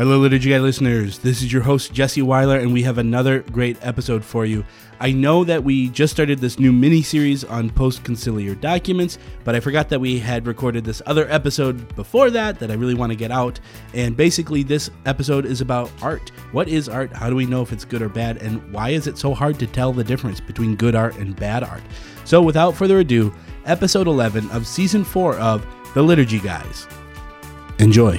Hello, Liturgy Guy listeners. This is your host, Jesse Weiler, and we have another great episode for you. I know that we just started this new mini series on post conciliar documents, but I forgot that we had recorded this other episode before that that I really want to get out. And basically, this episode is about art. What is art? How do we know if it's good or bad? And why is it so hard to tell the difference between good art and bad art? So, without further ado, episode 11 of season 4 of The Liturgy Guys. Enjoy.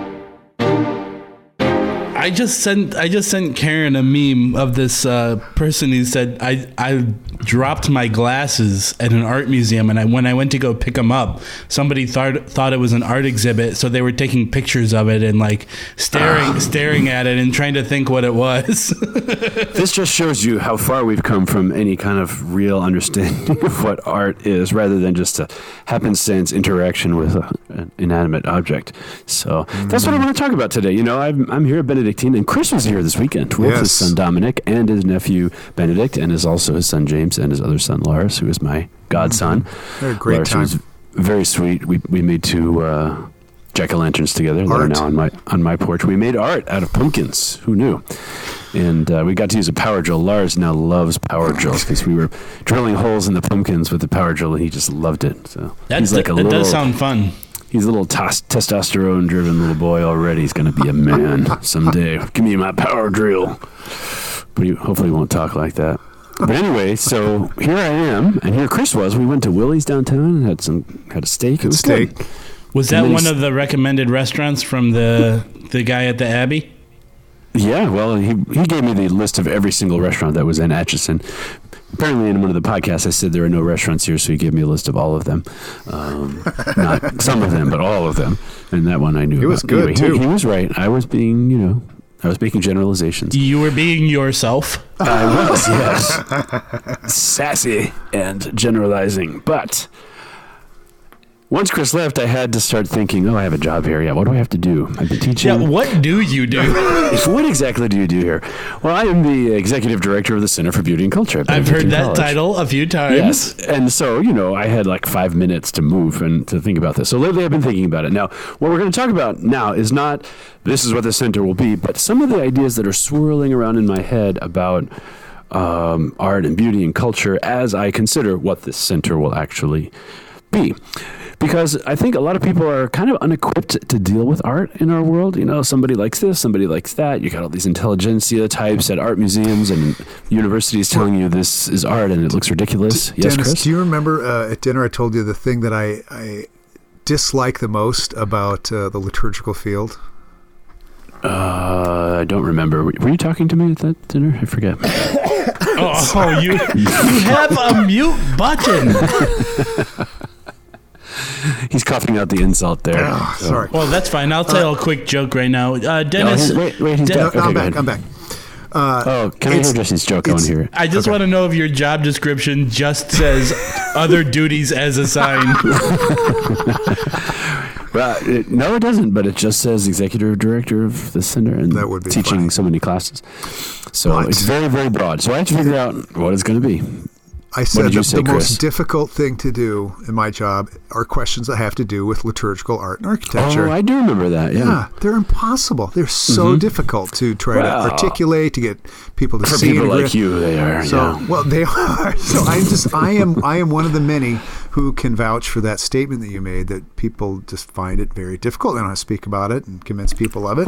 I just sent I just sent Karen a meme of this uh, person who said I I dropped my glasses at an art museum and I when I went to go pick them up somebody thought thought it was an art exhibit so they were taking pictures of it and like staring staring at it and trying to think what it was. this just shows you how far we've come from any kind of real understanding of what art is rather than just a happenstance interaction with a, an inanimate object. So that's what I want to talk about today. You know, I'm I'm here at Benedict and Chris was here this weekend with Yes. his son Dominic and his nephew Benedict, and is also his son James and his other son Lars, who is my godson. Had a great Lars, time. who's very sweet. We we made two uh, jack o' lanterns together that are Art. now on my on my porch. We made art out of pumpkins. Who knew? And uh, we got to use a power drill. Lars now loves power drills because we were drilling holes in the pumpkins with the power drill, and he just loved it. So That, he's like a that little does sound fun. He's a little tos- testosterone driven little boy already. He's going to be a man someday. Give me my power drill. But he hopefully won't talk like that. But anyway, so here I am, and here Chris was. We went to Willie's downtown and had some had a steak. It was steak. good. Was that one of the recommended restaurants from the the guy at the Abbey? Yeah, well, he he gave me the list of every single restaurant that was in Atchison. Apparently, in one of the podcasts, I said there are no restaurants here, so he gave me a list of all of them. Um, not some of them, but all of them. And that one I knew. It was about. good, Anyway, he- too. He, was right. I was being, you know, I was making generalizations. You were being yourself. I was, yes, sassy and generalizing. But once Chris left, I had to start thinking, oh, I have a job here. Yeah, what do I have to do? I've been teaching. Yeah, what do you do? what exactly do you do here? Well, I am the executive director of the Center for Beauty and Culture. I've heard that College. title a few times. Yes, and so you know, I had like five minutes to move and to think about this. So lately, I've been thinking about it. Now, what we're going to talk about now is not this is what the center will be, but some of the ideas that are swirling around in my head about um, art and beauty and culture as I consider what this center will actually be. Because I think a lot of people are kind of unequipped to deal with art in our world. You know, somebody likes this, somebody likes that. You got all these intelligentsia types at art museums and universities telling you this is art and it looks ridiculous. yes, Denis, Chris? do you remember uh, at dinner I told you the thing that I, I dislike the most about uh, the liturgical field? Uh, I don't remember. Were you talking to me at that dinner? I forget. Oh, you you have a mute button. He's coughing out the insult there. Oh, So- sorry. Well, that's fine. I'll tell a uh, quick joke right now. Uh, Denis, he- wait, wait, he's Den- back. No, Okay, I'm back. I'm back. Uh, oh, can I It's- hear Jesse's joke? on want it's- to hear it. I just Okay. want to know if your job description just says other duties as assigned. Well, it, no, it doesn't. But it just says executive director of the center and That would be teaching funny. so many classes. So But- it's very, very broad. So I have to figure out what it's going to be. I said that say, the most difficult thing to do in my job are questions that have to do with liturgical art and architecture. Oh, I do remember that. Yeah. yeah, they're impossible. They're so difficult to try Mm-hmm. Well, to articulate to get people to For see. people like you, they are. So yeah. well, they are. So I'm just I am I am one of the many who can vouch for that statement that you made that people just find it very difficult. They don't speak about it and convince people of it.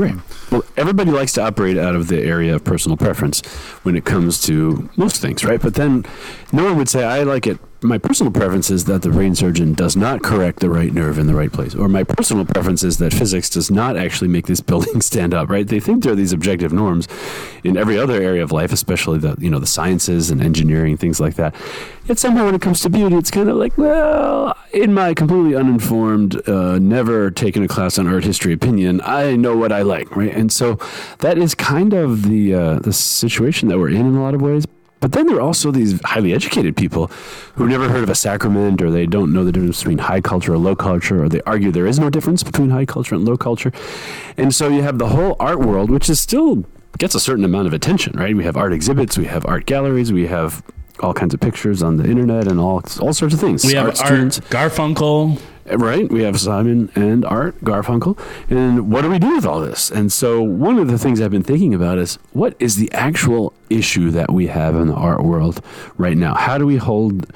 Well, everybody likes to operate out of the area of personal preference when it comes to most things, right? But then no one would say, I like it my personal preference is that the brain surgeon does not correct the right nerve in the right place, or my personal preference is that physics does not actually make this building stand up. Right? They think there are these objective norms in every other area of life, especially the you know the sciences and engineering things like that. Yet somehow when it comes to beauty, it's kind of like well, in my completely uninformed, uh, never taken a class on art history opinion, I know what I like, right? And so that is kind of the uh, the situation that we're in in a lot of ways. But then there are also these highly educated people who've never heard of a sacrament or they don't know the difference between high culture or low culture or they argue there is no difference between high culture and low culture. And so you have the whole art world, which is still gets a certain amount of attention, right? We have art exhibits, we have art galleries, we have all kinds of pictures on the internet and all all sorts of things. We have art Art. Garfunkel. Right. We have Simon and Art Garfunkel. And what do we do with all this? And so, one of the things I've been thinking about is what is the actual issue that we have in the art world right now? How do we hold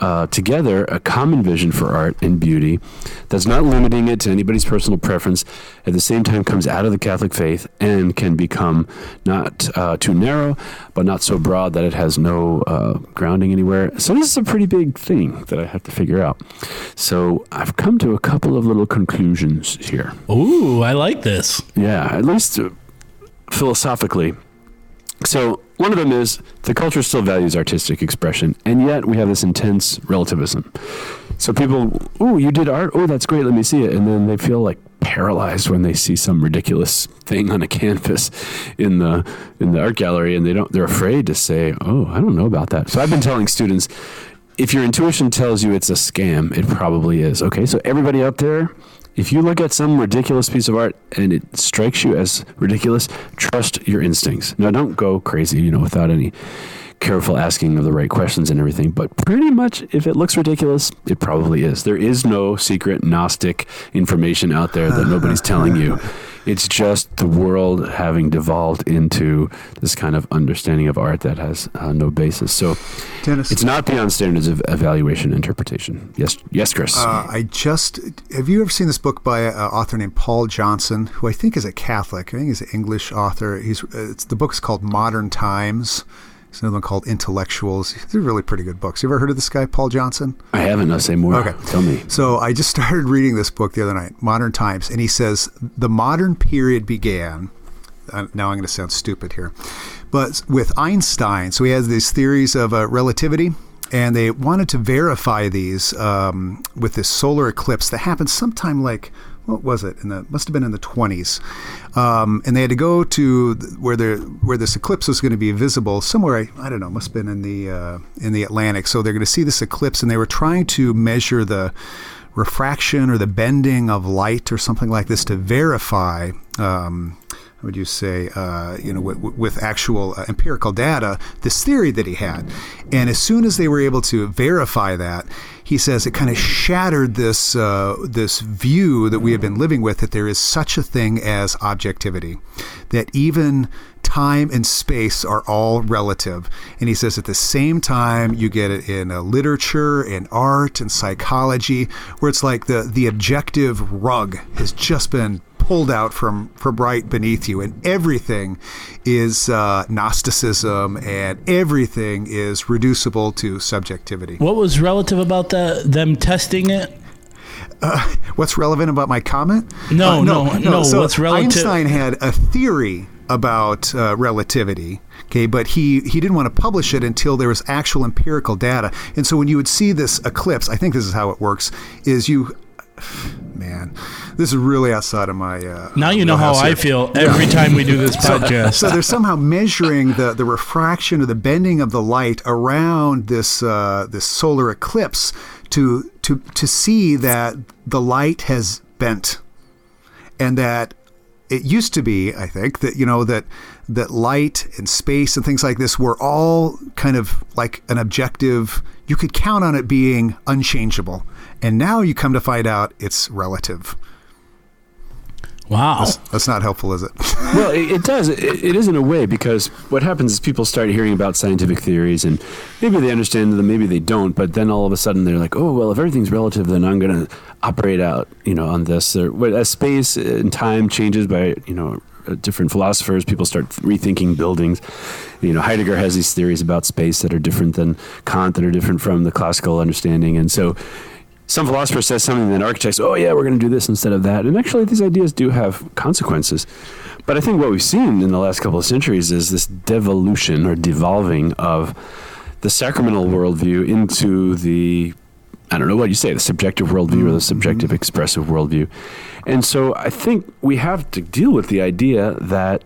uh, together a common vision for art and beauty that's not limiting it to anybody's personal preference, at the same time comes out of the Catholic faith and can become not uh, too narrow, but not so broad that it has no uh, grounding anywhere. So, this is a pretty big thing that I have to figure out. So, I've come to a couple of little conclusions here. Ooh, I like this. Yeah, at least uh, philosophically. So, one of them is the culture still values artistic expression, and yet we have this intense relativism. So, people, oh, you did art? Oh, that's great, let me see it. And then they feel like paralyzed when they see some ridiculous thing on a canvas in the in the art gallery and they don't they're afraid to say oh i don't know about that so i've been telling students if your intuition tells you it's a scam it probably is okay so everybody out there if you look at some ridiculous piece of art and it strikes you as ridiculous, trust your instincts. Now, don't go crazy, you know, without any careful asking of the right questions and everything. But pretty much, if it looks ridiculous, it probably is. There is no secret Gnostic information out there that nobody's telling you. It's just the world having devolved into this kind of understanding of art that has uh, no basis. So Denis, it's not beyond standards of evaluation interpretation. Yes, yes, Chris. Uh, I just have you ever seen this book by an author named Paul Johnson, who I think is a Catholic. I think he's an English author. He's uh, it's the book's called Modern Times. There's another one called Intellectuals. These are really pretty good books. You ever heard of this guy, Paul Johnson? I haven't. I'll say more. Okay. Tell me. So I just started reading this book the other night, Modern Times, and he says the modern period began. Uh, now I'm going to sound stupid here, but with Einstein. So he has these theories of uh, relativity, and they wanted to verify these um, with this solar eclipse that happened sometime like what was it? In the must have been in the 20s, um, and they had to go to where the where this eclipse was going to be visible somewhere. I, I don't know, must have been in the uh, in the Atlantic. So they're going to see this eclipse, and they were trying to measure the refraction or the bending of light or something like this to verify. Um, would you say, uh, you know, with, with actual uh, empirical data, this theory that he had. And as soon as they were able to verify that, he says it kind of shattered this uh, this view that we have been living with that there is such a thing as objectivity, that even time and space are all relative. And he says at the same time you get it in uh, literature and art and psychology, where it's like the the objective rug has just been pulled out from from right beneath you, and everything is uh, Gnosticism, and everything is reducible to subjectivity. What was relative about the them testing it? What's relevant about my comment? No, no, no, So what's relative- Einstein had a theory about uh, relativity. Okay, but he he didn't want to publish it until there was actual empirical data. And so when you would see this eclipse, I think this is how it works: is you, man, this is really outside of my. Uh, Now you know how wheelhouse I feel every time we do this podcast. So they're somehow measuring the, the refraction or the bending of the light around this uh, this solar eclipse to to to see that the light has bent, and that it used to be, I think, that you know that that light and space and things like this were all kind of like an objective. You could count on it being unchangeable, and now you come to find out it's relative. Wow. That's, that's not helpful, is it? well, it, it does. It, it is in a way because what happens is people start hearing about scientific theories and maybe they understand them, maybe they don't. But then all of a sudden they're like, oh, well, if everything's relative, then I'm going to operate out, you know, on this. Or as space and time changes by, you know, uh, different philosophers, people start rethinking buildings. You know, Heidegger has these theories about space that are different than Kant, that are different from the classical understanding, and so some philosopher says something, then architects, oh yeah, we're going to do this instead of that. And actually, these ideas do have consequences. But I think what we've seen in the last couple of centuries is this devolution or devolving of the sacramental worldview into the, I don't know what you say, the subjective worldview or the mm-hmm. subjective expressive worldview. And so I think we have to deal with the idea that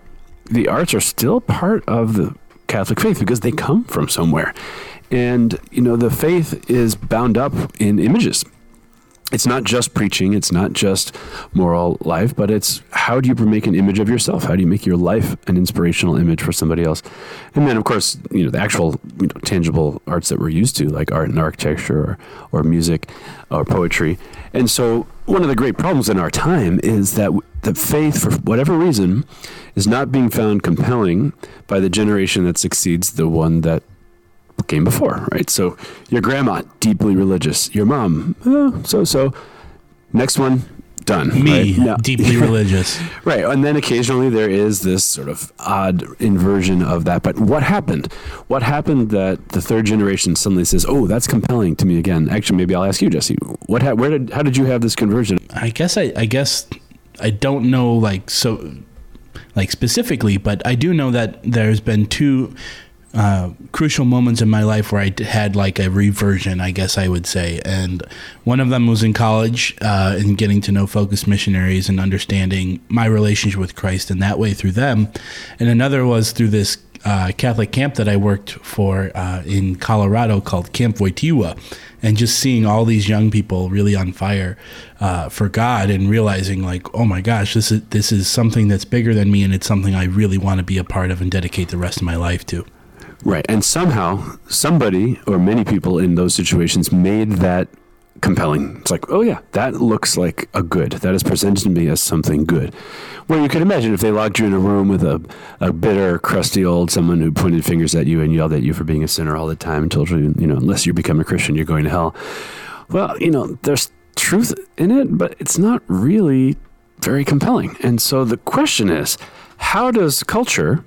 the arts are still part of the Catholic faith because they come from somewhere. And, you know, the faith is bound up in images. It's not just preaching, it's not just moral life, but it's how do you make an image of yourself? How do you make your life an inspirational image for somebody else? And then, of course, you know, the actual you know, tangible arts that we're used to, like art and architecture or, or music or poetry. And so, one of the great problems in our time is that the faith, for whatever reason, is not being found compelling by the generation that succeeds the one that came before, right? So your grandma, deeply religious. Your mom, uh, so so. Next one, done. Me, right? No. deeply religious. Right. And then occasionally there is this sort of odd inversion of that. But what happened? What happened that the third generation suddenly says, oh, that's compelling to me again? Actually, maybe I'll ask you, Jesse. What, ha- where did, how did you have this conversion? I guess I, I guess I don't know like so like specifically, but I do know that there's been two uh, crucial moments in my life where I had like a reversion, I guess I would say. And one of them was in college uh, and getting to know Focus missionaries and understanding my relationship with Christ in that way through them. And another was through this uh, Catholic camp that I worked for uh, in Colorado called Camp Wojtyła. And just seeing all these young people really on fire uh, for God and realizing, like, oh my gosh, this is this is something that's bigger than me, and it's something I really want to be a part of and dedicate the rest of my life to. Right. And somehow, somebody or many people in those situations made that compelling. It's like, oh, yeah, that looks like a good. That is presented to me as something good. Well, you could imagine if they locked you in a room with a, a bitter, crusty old someone who pointed fingers at you and yelled at you for being a sinner all the time and told you, you know, unless you become a Christian, you're going to hell. Well, you know, there's truth in it, but it's not really very compelling. And so the question is, how does culture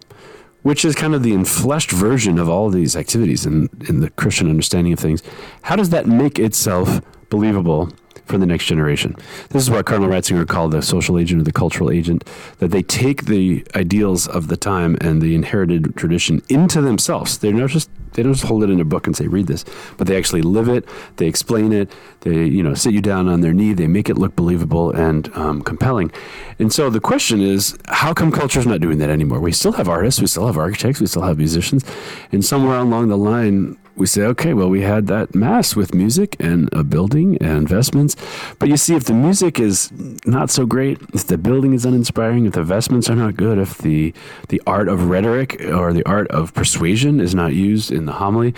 which is kind of the enfleshed version of all of these activities in, in the Christian understanding of things. How does that make itself believable for the next generation? This is what Cardinal Ratzinger called the social agent or the cultural agent, that they take the ideals of the time and the inherited tradition into themselves. They're not just they don't just hold it in a book and say read this, but they actually live it. They explain it. They you know sit you down on their knee. They make it look believable and um, compelling. And so the question is, how come culture's not doing that anymore? We still have artists, we still have architects, we still have musicians, and somewhere along the line we say, okay, well, we had that mass with music and a building and investments. But you see, if the music is not so great, if the building is uninspiring, if the investments are not good, if the, the art of rhetoric or the art of persuasion is not used in the homily,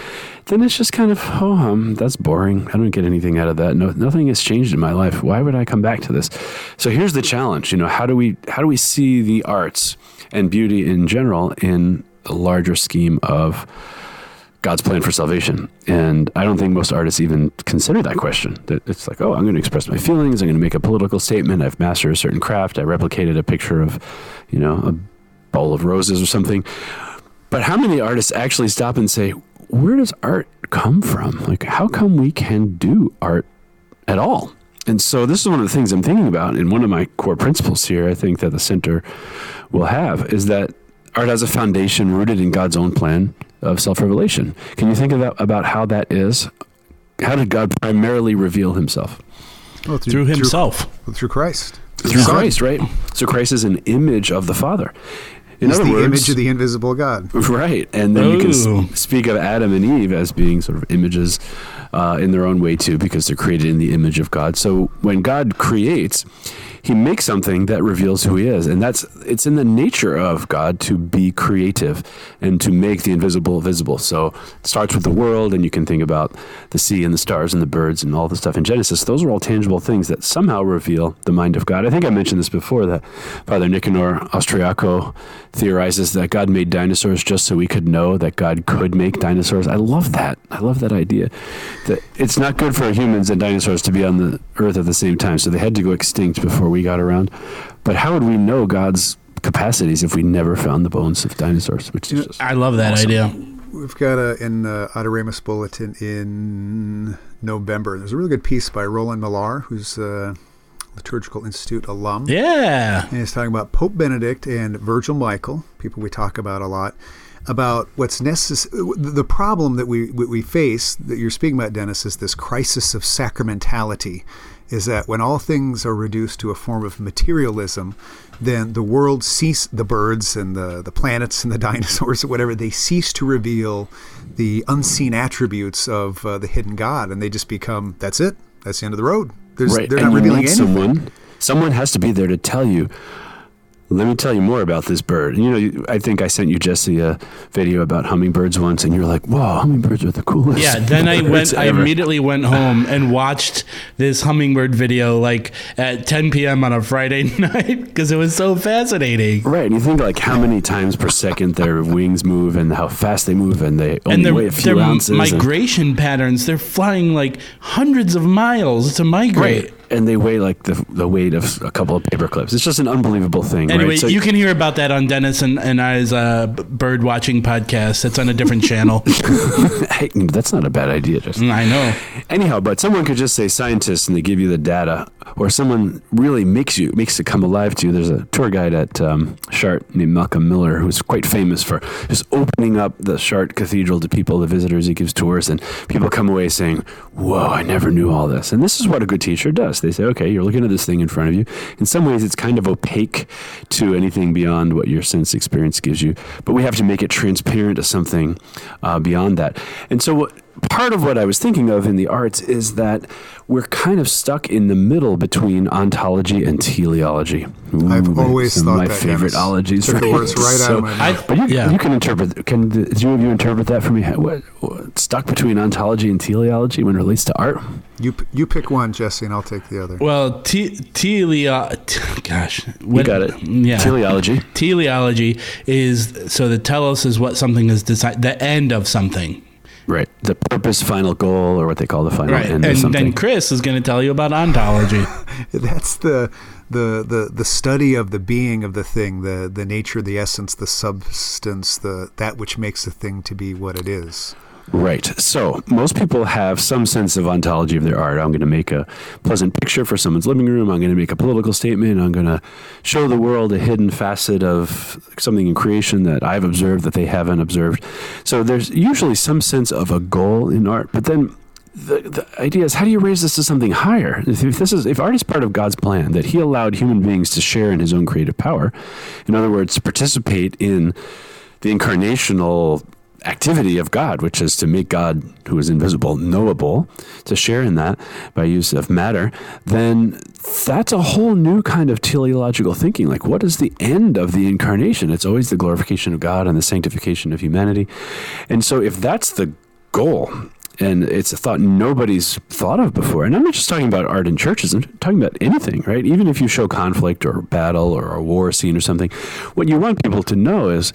then it's just kind of, oh, um, that's boring. I don't get anything out of that. No, nothing has changed in my life. Why would I come back to this? So here's the challenge. You know, how do we how do we see the arts and beauty in general in the larger scheme of God's plan for salvation. And I don't think most artists even consider that question. It's like, oh, I'm going to express my feelings. I'm going to make a political statement. I've mastered a certain craft. I replicated a picture of, you know, a bowl of roses or something. But how many artists actually stop and say, where does art come from? Like, how come we can do art at all? And so this is one of the things I'm thinking about. And one of my core principles here, I think that the center will have is that art has a foundation rooted in God's own plan of self revelation. Can you think about, about how that is? How did God primarily reveal himself? Well, Through himself. Through, through Christ. Through Christ, right? So Christ is an image of the Father. In He's other the words, image of the invisible God. Right. And then you can Ooh. speak of Adam and Eve as being sort of images uh, in their own way, too, because they're created in the image of God. So when God creates, he makes something that reveals who he is. And that's it's in the nature of God to be creative and to make the invisible visible. So it starts with the world and you can think about the sea and the stars and the birds and all the stuff in Genesis. Those are all tangible things that somehow reveal the mind of God. I think I mentioned this before that Father Nicanor Austriaco theorizes that God made dinosaurs just so we could know that God could make dinosaurs. I love that. I love that idea. That it's not good for humans and dinosaurs to be on the earth at the same time. So they had to go extinct before we got around. But how would we know God's capacities if we never found the bones of dinosaurs? Which is just I love that awesome. idea. We've got a, in the Adoremus Bulletin in November, there's a really good piece by Roland Millare, who's a Liturgical Institute alum. Yeah. And he's talking about Pope Benedict and Virgil Michel, people we talk about a lot, about what's necessary. The problem that we, we face, that you're speaking about, Denis, is this crisis of sacramentality. Is that when all things are reduced to a form of materialism, then the world cease, the birds and the, the planets and the dinosaurs or whatever, they cease to reveal the unseen attributes of uh, the hidden God. And they just become, that's it, that's the end of the road. There's, right. They're and not revealing anything. someone. Someone has to be there to tell you. Let me tell you more about this bird. You know, I think I sent you Jesse a video about hummingbirds once, and you're like, "Whoa, hummingbirds are the coolest." Yeah, then I went. I immediately went home and watched this hummingbird video like at 10 p.m. on a Friday night because it was so fascinating. Right, and you think like how many times per second their wings move and how fast they move, and they only And their, weigh a few their ounces. and- migration patterns, they're flying like hundreds of miles to migrate. right, and they weigh like the the weight of a couple of paper clips. It's just an unbelievable thing. Anyway, right? So- you can hear about that on Denis and, and I's uh, bird watching podcast. That's on a different channel. hey, that's not a bad idea. Just I know. Anyhow, but someone could just say scientists and they give you the data, or someone really makes you makes it come alive to you. There's a tour guide at um, Chartres named Malcolm Miller who's quite famous for just opening up the Chartres Cathedral to people, the visitors. He gives tours, and people come away saying, "Whoa, I never knew all this." And this is what a good teacher does. They say, "Okay, you're looking at this thing in front of you. In some ways, it's kind of opaque to anything beyond what your sense experience gives you, but we have to make it transparent to something uh, beyond that." And so, what part of what I was thinking of in the arts is that we're kind of stuck in the middle between ontology and teleology. I've always thought my that, favorite Denis. ologies. Took the words right out of my I, mouth. But you, yeah. you can interpret. Can the two of you interpret that for me? What, what stuck between ontology and teleology when it relates to art? You you pick one, Jesse, and I'll take the other. well, te- teleo- t- gosh, You got it. Yeah, Teleology. teleology is so the telos is what something is decided, the end of something, Right. The purpose, final goal, or what they call the final right? end And of something. then Chris is going to tell you about ontology. That's the the the the study of the being of the thing, the the nature, the essence, the substance, the that which makes a thing to be what it is. Right. So most people have some sense of ontology of their art. I'm going to make a pleasant picture for someone's living room. I'm going to make a political statement. I'm going to show the world a hidden facet of something in creation that I've observed that they haven't observed. So there's usually some sense of a goal in art, but then the, the idea is how do you raise this to something higher? If, if this is if art is part of God's plan that He allowed human beings to share in His own creative power, in other words, to participate in the incarnational activity of God, which is to make God, who is invisible, knowable, to share in that by use of matter, then that's a whole new kind of teleological thinking. Like, what is the end of the incarnation? It's always the glorification of God and the sanctification of humanity. And so, if that's the goal, and it's a thought nobody's thought of before. And I'm not just talking about art in churches, I'm talking about anything, right? Even if you show conflict or battle or a war scene or something, what you want people to know is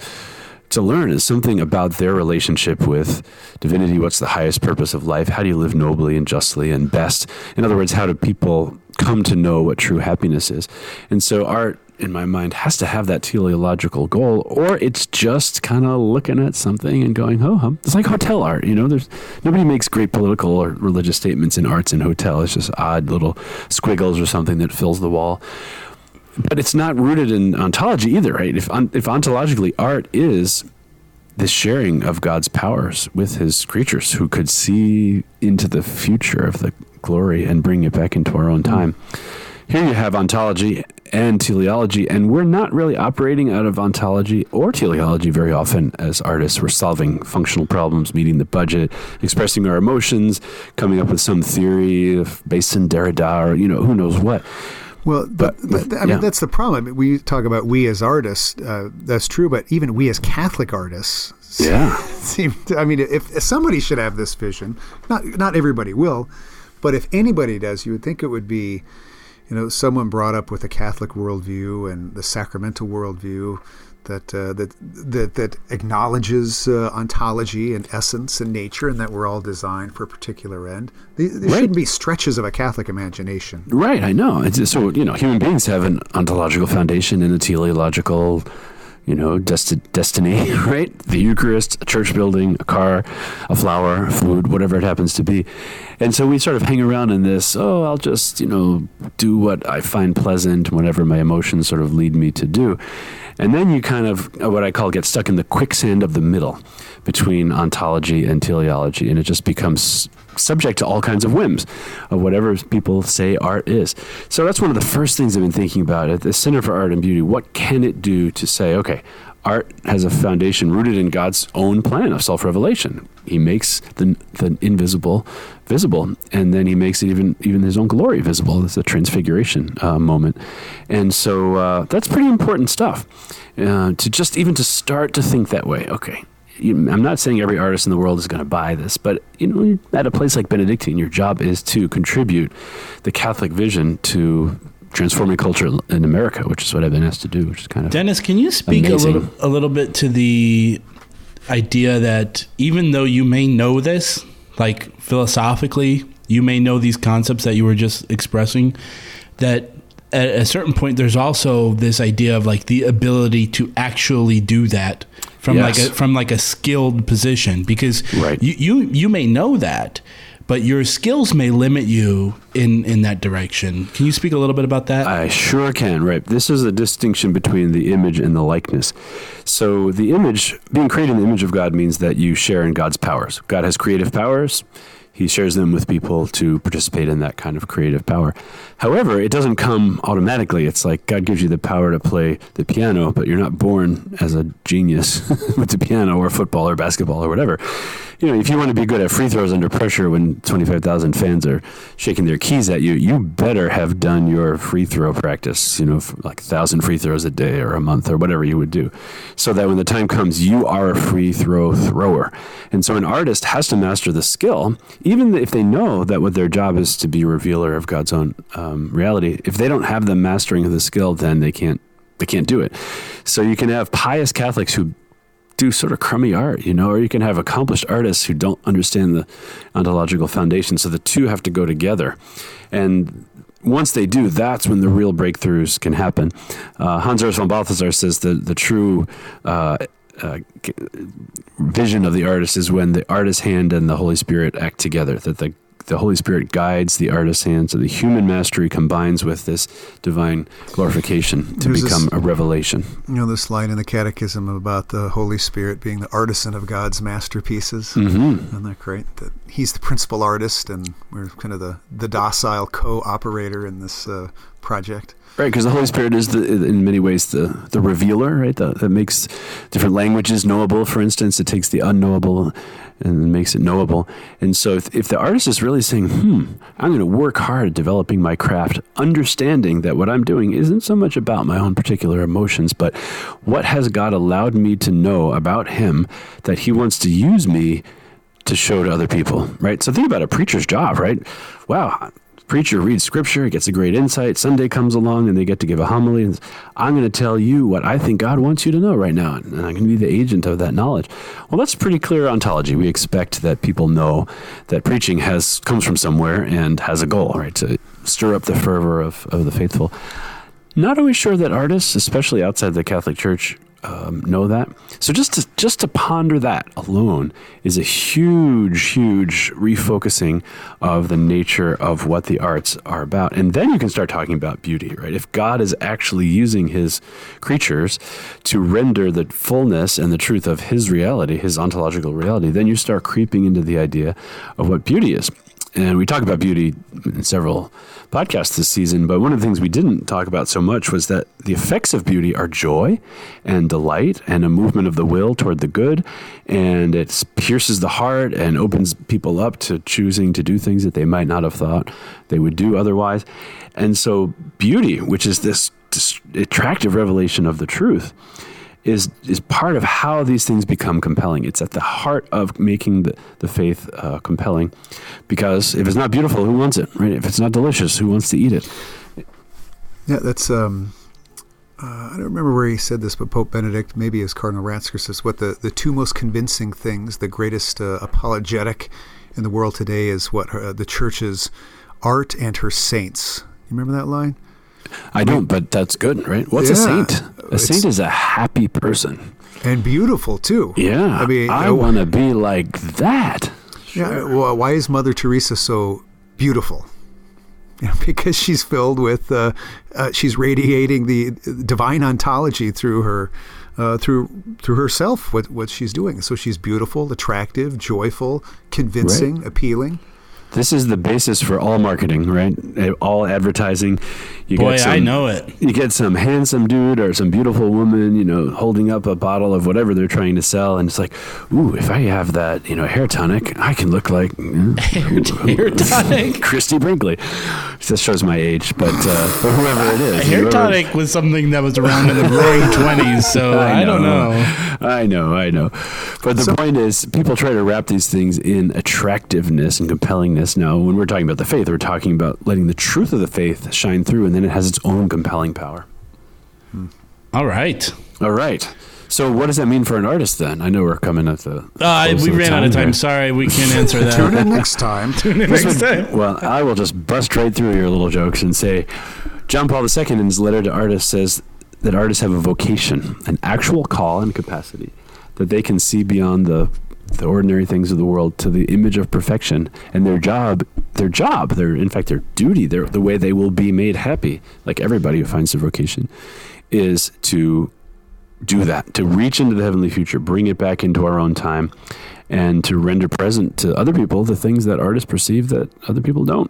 to learn is something about their relationship with divinity. What's the highest purpose of life? How do you live nobly and justly and best? In other words, how do people come to know what true happiness is? And so, art, in my mind, has to have that teleological goal, or it's just kind of looking at something and going, "Oh, hum." it's like hotel art." You know, there's nobody makes great political or religious statements in arts in hotel. It's just odd little squiggles or something that fills the wall but it's not rooted in ontology either, right? If if ontologically art is the sharing of God's powers with His creatures, who could see into the future of the glory and bring it back into our own hmm. time. Here you have ontology and teleology, and we're not really operating out of ontology or teleology very often as artists. We're solving functional problems, meeting the budget, expressing our emotions, coming up with some theory based in Derrida or you know who knows what. Well, but, but, but I mean yeah. that's the problem. I mean, we talk about we as artists. Uh, that's true, but even we as Catholic artists. Yeah. Seem to, I mean, if, if somebody should have this vision, not not everybody will, but if anybody does, you would think it would be, you know, someone brought up with a Catholic worldview and the sacramental worldview. That, uh, that that that acknowledges uh, ontology and essence and nature, and that we're all designed for a particular end. There, there Right. shouldn't be stretches of a Catholic imagination. Right, I know. It's, so you know, human beings have an ontological foundation and a teleological, you know, desti- destiny. Right, the Eucharist, a church building, a car, a flower, food, whatever it happens to be. And so we sort of hang around in this. Oh, I'll just you know do what I find pleasant, whatever my emotions sort of lead me to do. And then you kind of uh, what I call get stuck in the quicksand of the middle between ontology and teleology, and it just becomes subject to all kinds of whims of whatever people say art is. So that's one of the first things I've been thinking about at the Center for Art and Beauty. What can it do to say, okay, art has a foundation rooted in God's own plan of self-revelation. He makes the the invisible visible, and then he makes it even even his own glory visible. It's a transfiguration uh, moment, and so uh, that's pretty important stuff. Uh, to just even to start to think that way. Okay, I'm not saying every artist in the world is going to buy this, but you know, at a place like Benedictine, your job is to contribute the Catholic vision to transforming culture in America, which is what I've been asked to do, which is kind of Denis, can you speak a little a little bit to the idea that even though you may know this, like philosophically, you may know these concepts that you were just expressing, that at a certain point there's also this idea of like the ability to actually do that from Yes. like a from like a skilled position because Right. you, you you may know that but your skills may limit you in in that direction can you speak a little bit about that I sure can. Right. This is a distinction between the image and the likeness. So, the image, being created in the image of God, means that you share in God's powers. God has creative powers. He shares them with people to participate in that kind of creative power. However, it doesn't come automatically. It's like God gives you the power to play the piano, but you're not born as a genius with the piano or football or basketball or whatever. You know, if you want to be good at free throws under pressure when 25,000 fans are shaking their keys at you, you better have done your free throw practice, you know, like 1,000 free throws a day or a month or whatever you would do. So that when the time comes, you are a free throw thrower. And so an artist has to master the skill, even if they know that what their job is to be a revealer of God's own um, reality. If they don't have the mastering of the skill, then they can't they can't do it. So you can have pious Catholics who do sort of crummy art, you know, or you can have accomplished artists who don't understand the ontological foundation. So the two have to go together. And once they do, that's when the real breakthroughs can happen. Uh, Hans Urs von Balthasar says that the true uh, uh, vision of the artist is when the artist's hand and the Holy Spirit act together, that the the Holy Spirit guides the artist's hand, so the human mastery combines with this divine glorification to There's this- become a revelation. You know this line in the Catechism about the Holy Spirit being the artisan of God's masterpieces. Mm-hmm. Isn't that great? That he's the principal artist, and we're kind of the the docile co-operator in this uh, project. Right, because the Holy Spirit is the, in many ways the the revealer, right? The, that makes different languages knowable. For instance, it takes the unknowable and makes it knowable. And so, if, if the artist is really saying, "Hmm, I'm going to work hard at developing my craft," understanding that what I'm doing isn't so much about my own particular emotions, but what has God allowed me to know about Him that He wants to use me to show to other people, right? So think about a preacher's job, right? Wow, preacher reads scripture, gets a great insight. Sunday comes along and they get to give a homily. And I'm going to tell you what I think God wants you to know right now, and I'm going to be the agent of that knowledge. Well, that's pretty clear ontology. We expect that people know that preaching has comes from somewhere and has a goal, right? To stir up the fervor of, of the faithful. Not always sure that artists, especially outside the Catholic Church, um, know that. So just to just to ponder that alone is a huge, huge refocusing of the nature of what the arts are about, and then you can start talking about beauty, right? If God is actually using His creatures to render the fullness and the truth of His reality, His ontological reality, then you start creeping into the idea of what beauty is. And we talk about beauty in several podcasts this season, but one of the things we didn't talk about so much was that the effects of beauty are joy and delight and a movement of the will toward the good. And it pierces the heart and opens people up to choosing to do things that they might not have thought they would do otherwise. And so, beauty, which is this, this attractive revelation of the truth, is is part of how these things become compelling. It's at the heart of making the, the faith uh, compelling, because if it's not beautiful, who wants it, right? If it's not delicious, who wants to eat it? Yeah, that's. Um, uh, I don't remember where he said this, but Pope Benedict, maybe as Cardinal Ratzinger says, what the, the two most convincing things, the greatest uh, apologetic in the world today is what her, the church's art and her saints. You remember that line? I don't, but that's good, right? What's a saint? A saint is a happy person. And beautiful too. Yeah, I mean, I you know, want to be like that. Yeah. Well, why is Mother Teresa so beautiful? You know, because she's filled with, uh, uh, she's radiating the divine ontology through her, uh, through through herself. What what she's doing. So she's beautiful, attractive, joyful, convincing, appealing. This is the basis for all marketing, right? Uh, All advertising. You Boy, get some, I know it. You get some handsome dude or some beautiful woman, you know, holding up a bottle of whatever they're trying to sell, and it's like, ooh, if I have that, you know, hair tonic, I can look like know, Hair tonic. Christie Brinkley. This shows my age, but uh, whoever it is, Hair whoever- tonic was something that was around in the roaring 20s, so I, don't know. I know, I know. But the point is, people try to wrap these things in attractiveness and compellingness. Now, when we're talking about the faith, we're talking about letting the truth of the faith shine through, and then it has its own compelling power. All right. All right. So, what does that mean for an artist then? I know we're coming at the. Uh, we to the ran out of time. here. Sorry, we can't answer Tune that. in next time. Tune in Next time. Well, I will just bust right through your little jokes and say John Paul II, in his letter to artists, says that artists have a vocation, an actual call and capacity, that they can see beyond the the ordinary things of the world to the image of perfection and their job their job their in fact their duty their the way they will be made happy like everybody who finds their vocation is to do that to reach into the heavenly future bring it back into our own time and to render present to other people the things that artists perceive that other people don't.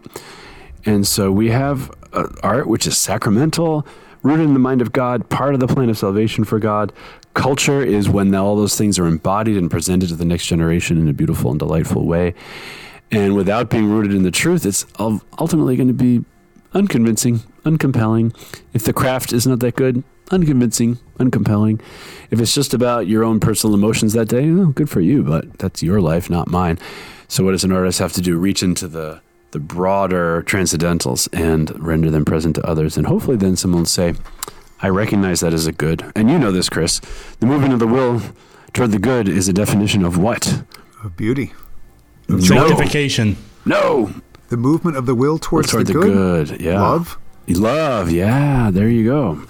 And so we have uh, art which is sacramental rooted in the mind of god part of the plan of salvation for god culture is when all those things are embodied and presented to the next generation in a beautiful and delightful way and without being rooted in the truth it's ultimately going to be unconvincing, uncompelling. If the craft is not that good, unconvincing, uncompelling. If it's just about your own personal emotions that day, well, good for you, but that's your life, not mine. So what does an artist have to do? Reach into the the broader transcendentals and render them present to others, and hopefully then someone will say, "I recognize that as a good." And you know this, Chris. The movement of the will toward the good is a definition of what? Of beauty. Of Sanctification. No, The movement of the will towards toward the, the good. good. Yeah, Love. Love, yeah, there you go.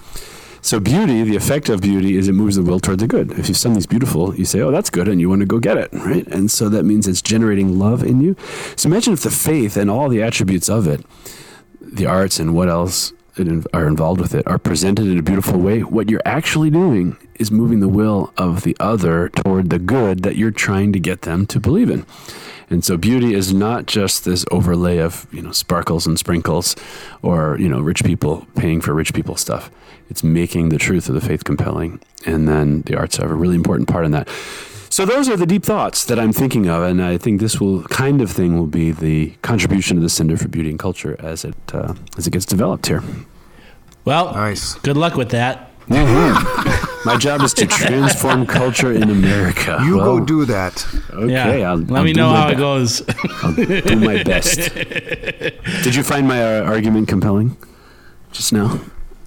So beauty, the effect of beauty is it moves the will toward the good. If something's beautiful, you say, "Oh, that's good," and you want to go get it, right? And so that means it's generating love in you. So imagine if the faith and all the attributes of it, the arts and what else in- are involved with it, are presented in a beautiful way. What you're actually doing is moving the will of the other toward the good that you're trying to get them to believe in. And so beauty is not just this overlay of, you know, sparkles and sprinkles or, you know, rich people paying for rich people stuff. It's making the truth of the faith compelling. And then the arts have a really important part in that. So those are the deep thoughts that I'm thinking of, and I think this will kind of thing will be the contribution of the Center for Beauty and Culture as it uh, as it gets developed here. Well, Nice. good luck with that. My job is to transform culture in America. You Well, go do that. Okay, yeah. I'll, Let I'll me know my how it goes. I'll do my best. Did you find my uh, argument compelling just now?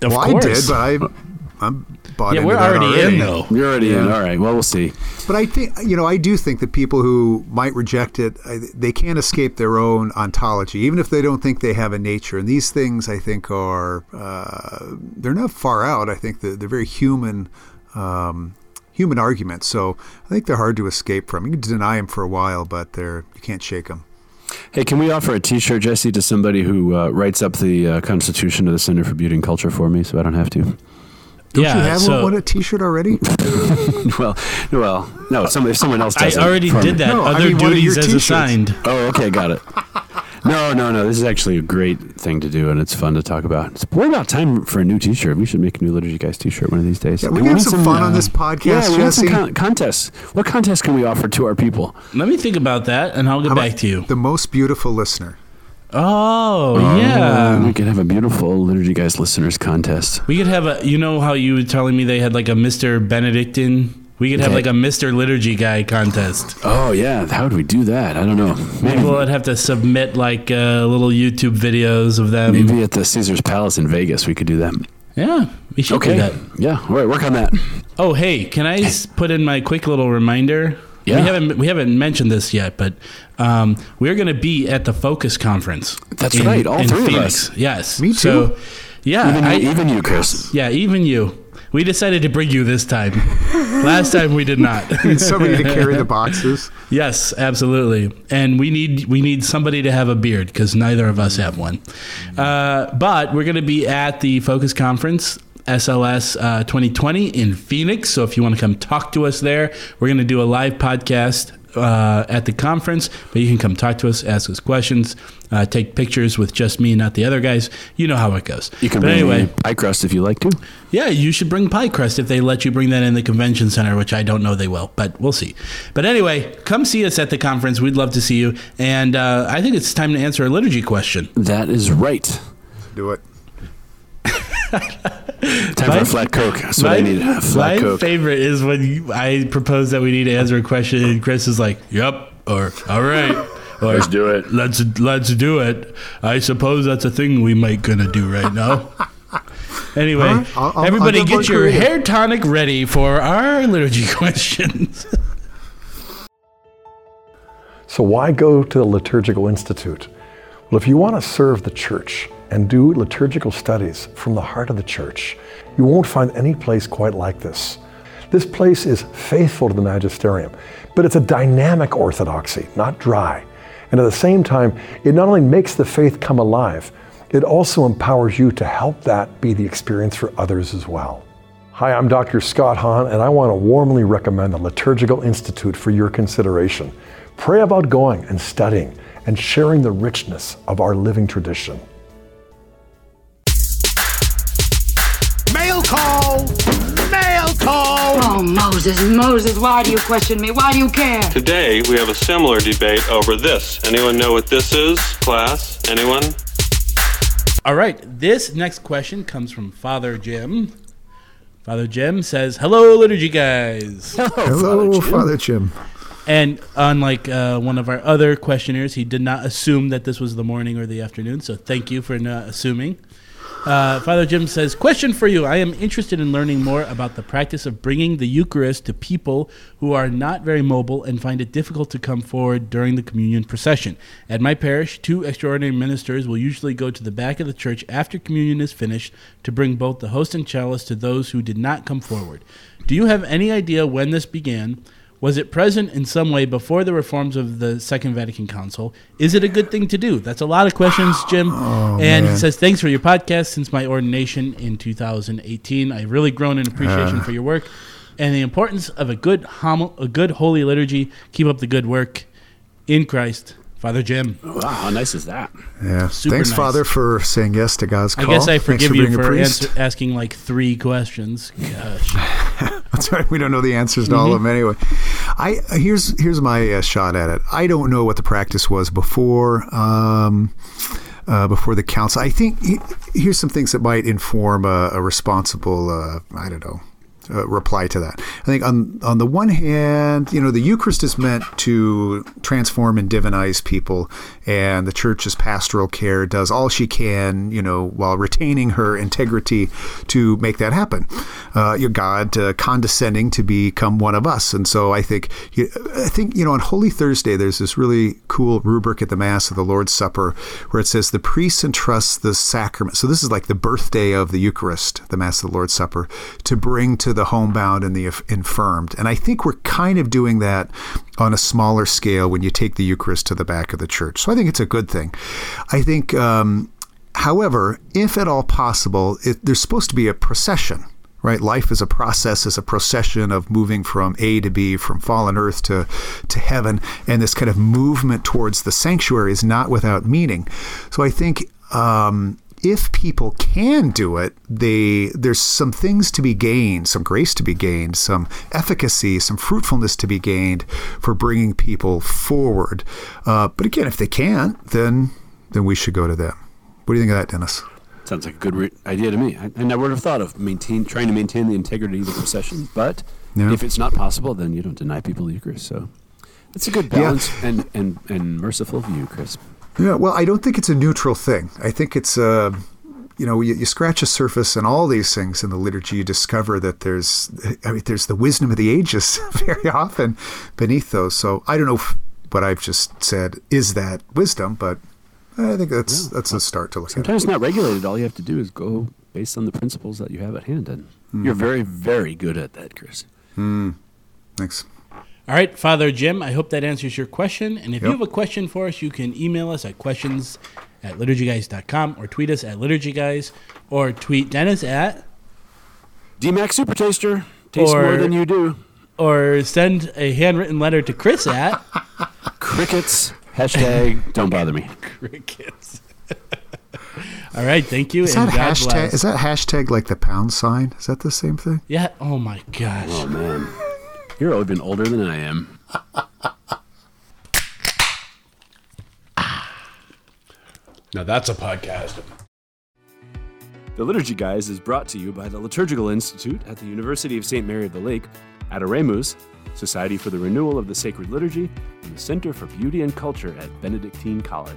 of well, course. I did, but I, I'm bought yeah, into we're that already, in though. You're already in. All right. Well, we'll see. But I think you know I do think that people who might reject it, I- they can't escape their own ontology, even if they don't think they have a nature. And these things, I think, are uh, they're not far out. I think that they're very human, um, human arguments. So I think they're hard to escape from. You can deny them for a while, but they're you can't shake them. Hey, can we offer a T-shirt, Jesse, to somebody who uh, writes up the uh, Constitution of the Center for Beauty and Culture for me, so I don't have to? Don't yeah, you have so one a T-shirt already? well, well, no. Some, if someone else I does it already for me. did that. No, I Other mean, one of your duties as assigned. Oh, okay, got it. No, no, no. This is actually a great thing to do, and it's fun to talk about. It's we're about time for a new T-shirt. We should make a new Liturgy Guys T-shirt one of these days. Yeah, we And can have need some fun uh, on this podcast, Yeah, we need some Jesse. con- contests. What contest can we offer to our people? Let me think about that, and I'll get How back about to you. The most beautiful listener. Oh, Um, yeah. we could have a beautiful liturgy guys listeners contest. We could have a. You know how you were telling me they had like a Mr. Benedictine. We could have Okay. like a Mr. Liturgy guy contest. Oh yeah, how do we do that? I don't know. Maybe People would have to submit like uh, little YouTube videos of them. maybe at the Caesar's Palace in Vegas we could do that. Yeah, we should do Okay. that. Yeah. All right. Work on that. Oh, hey, can I put in my quick little reminder? Yeah. We haven't we haven't mentioned this yet, but um, we're going to be at the Focus conference. That's right, all three of us. Yes. Me So, too. yeah, Even, I, you, even you, Chris. yeah, even you. We decided to bring you this time. Last time we did not. Need somebody to carry the boxes. Yes, absolutely. And we need we need somebody to have a beard because neither of us have one. Uh, but we're going to be at the Focus Conference. SLS uh, 2020 in Phoenix. So if you want to come talk to us there, we're going to do a live podcast uh, at the conference. But you can come talk to us, ask us questions, uh, take pictures with just me, not the other guys. You know how it goes. You can but bring anyway, anyway pie crust if you like to. yeah, you should bring pie crust if they let you bring that in the convention center, which I don't know they will, but we'll see. But anyway, come see us at the conference. We'd love to see you. And uh, I think it's time to answer a liturgy question. That is right. Do it. Time for a flat coke. That's what I need. A my flat coke. favorite is when you, I propose that we need to answer a question, and Chris is like, "Yep," or "All right." Or, Let's do it. Let's let's do it. I suppose that's a thing we might gonna do right now. Anyway, All right, I'll- I'll- everybody I'll get your creative. hair tonic ready for our liturgy questions. So, why go to the Liturgical Institute? Well, if you want to serve the church and do liturgical studies from the heart of the church, you won't find any place quite like this. This place is faithful to the magisterium, but it's a dynamic orthodoxy, not dry. And at the same time, it not only makes the faith come alive, it also empowers you to help that be the experience for others as well. Hi, I'm Dr. Scott Hahn, and I want to warmly recommend the Liturgical Institute for your consideration. Pray about going and studying and sharing the richness of our living tradition. Oh, Moses, Moses, why do you question me? Why do you care? Today, we have a similar debate over this. Anyone know what this is, class? Anyone? All right, this next question comes from Father Jim. Father Jim says, "Hello, liturgy guys." Hello, Father Jim. And unlike uh, one of our other questioners, he did not assume that this was the morning or the afternoon. So thank you for not assuming. Uh, Father Jim says, Question for you. I am interested in learning more about the practice of bringing the Eucharist to people who are not very mobile and find it difficult to come forward during the communion procession. At my parish, two extraordinary ministers will usually go to the back of the church after communion is finished to bring both the host and chalice to those who did not come forward. Do you have any idea when this began? Was it present in some way before the reforms of the Second Vatican Council? Is it a good thing to do? That's a lot of questions, Jim. Oh, and he says, Thanks for your podcast since my ordination in 2018. I've really grown in appreciation for your work and the importance of a good, homo- a good holy liturgy. Keep up the good work in Christ. Father Jim. Wow, how nice is that? Yeah. Super Thanks, nice. Father, for saying yes to God's call. I guess I forgive for you for answer, asking like three questions. Gosh. That's right. We don't know the answers to all of them anyway. I here's here's my uh, shot at it. I don't know what the practice was before um, uh, before the council. I think he- here's some things that might inform a, a responsible. Uh, I don't know. Uh, reply to that. I think on on the one hand, you know, the Eucharist is meant to transform and divinize people, and the Church's pastoral care does all she can, you know, while retaining her integrity to make that happen. Uh, your God uh, condescending to become one of us, and so I think, I think you know, on Holy Thursday, there's this really cool rubric at the Mass of the Lord's Supper where it says the priest entrusts the sacrament. So this is like the birthday of the Eucharist, the Mass of the Lord's Supper, to bring to the homebound and the infirmed. And I think we're kind of doing that on a smaller scale when you take the Eucharist to the back of the church. So I think it's a good thing. I think, um, however, if at all possible, it, there's supposed to be a procession right? Life is a process, is a procession of moving from A to B, from fallen earth to, to heaven. And this kind of movement towards the sanctuary is not without meaning. So I think um, if people can do it, they there's some things to be gained, some grace to be gained, some efficacy, some fruitfulness to be gained for bringing people forward. Uh, but again, if they can't, then then we should go to them. What do you think of that, Denis? Sounds like a good re- idea to me. I, I never would have thought of maintain, trying to maintain the integrity of the procession, but Yeah. if it's not possible, then you don't deny people the Eucharist. So that's a good Yeah. balance and, and, and merciful view, Chris. Yeah, well, I don't think it's a neutral thing. I think it's uh, you know, you, you scratch a surface and all these things in the liturgy, you discover that there's, I mean, there's the wisdom of the ages very often beneath those. So I don't know if what I've just said is that wisdom, but I think that's that's a start to look at. Sometimes at. it's not regulated. All you have to do is go based on the principles that you have at hand. And Hmm. you're very, very good at that, Chris. Thanks. All right, Father Jim, I hope that answers your question. And if you have a question for us, you can email us at questions at liturgyguys.com or tweet us at liturgyguys or tweet Denis at DMAX Super Taster tastes more than you do. or send a handwritten letter to Chris at Crickets. Hashtag don't bother me. crickets. All right, thank you. Is and that God hashtag? bless. Is that hashtag like the pound sign? Is that the same thing? Yeah. Oh my gosh. Oh man, you're even older than I am. Now that's a podcast. The Liturgy Guys is brought to you by the Liturgical Institute at the University of St. Mary of the Lake, Adoremus, Society for the Renewal of the Sacred Liturgy, and the Center for Beauty and Culture at Benedictine College.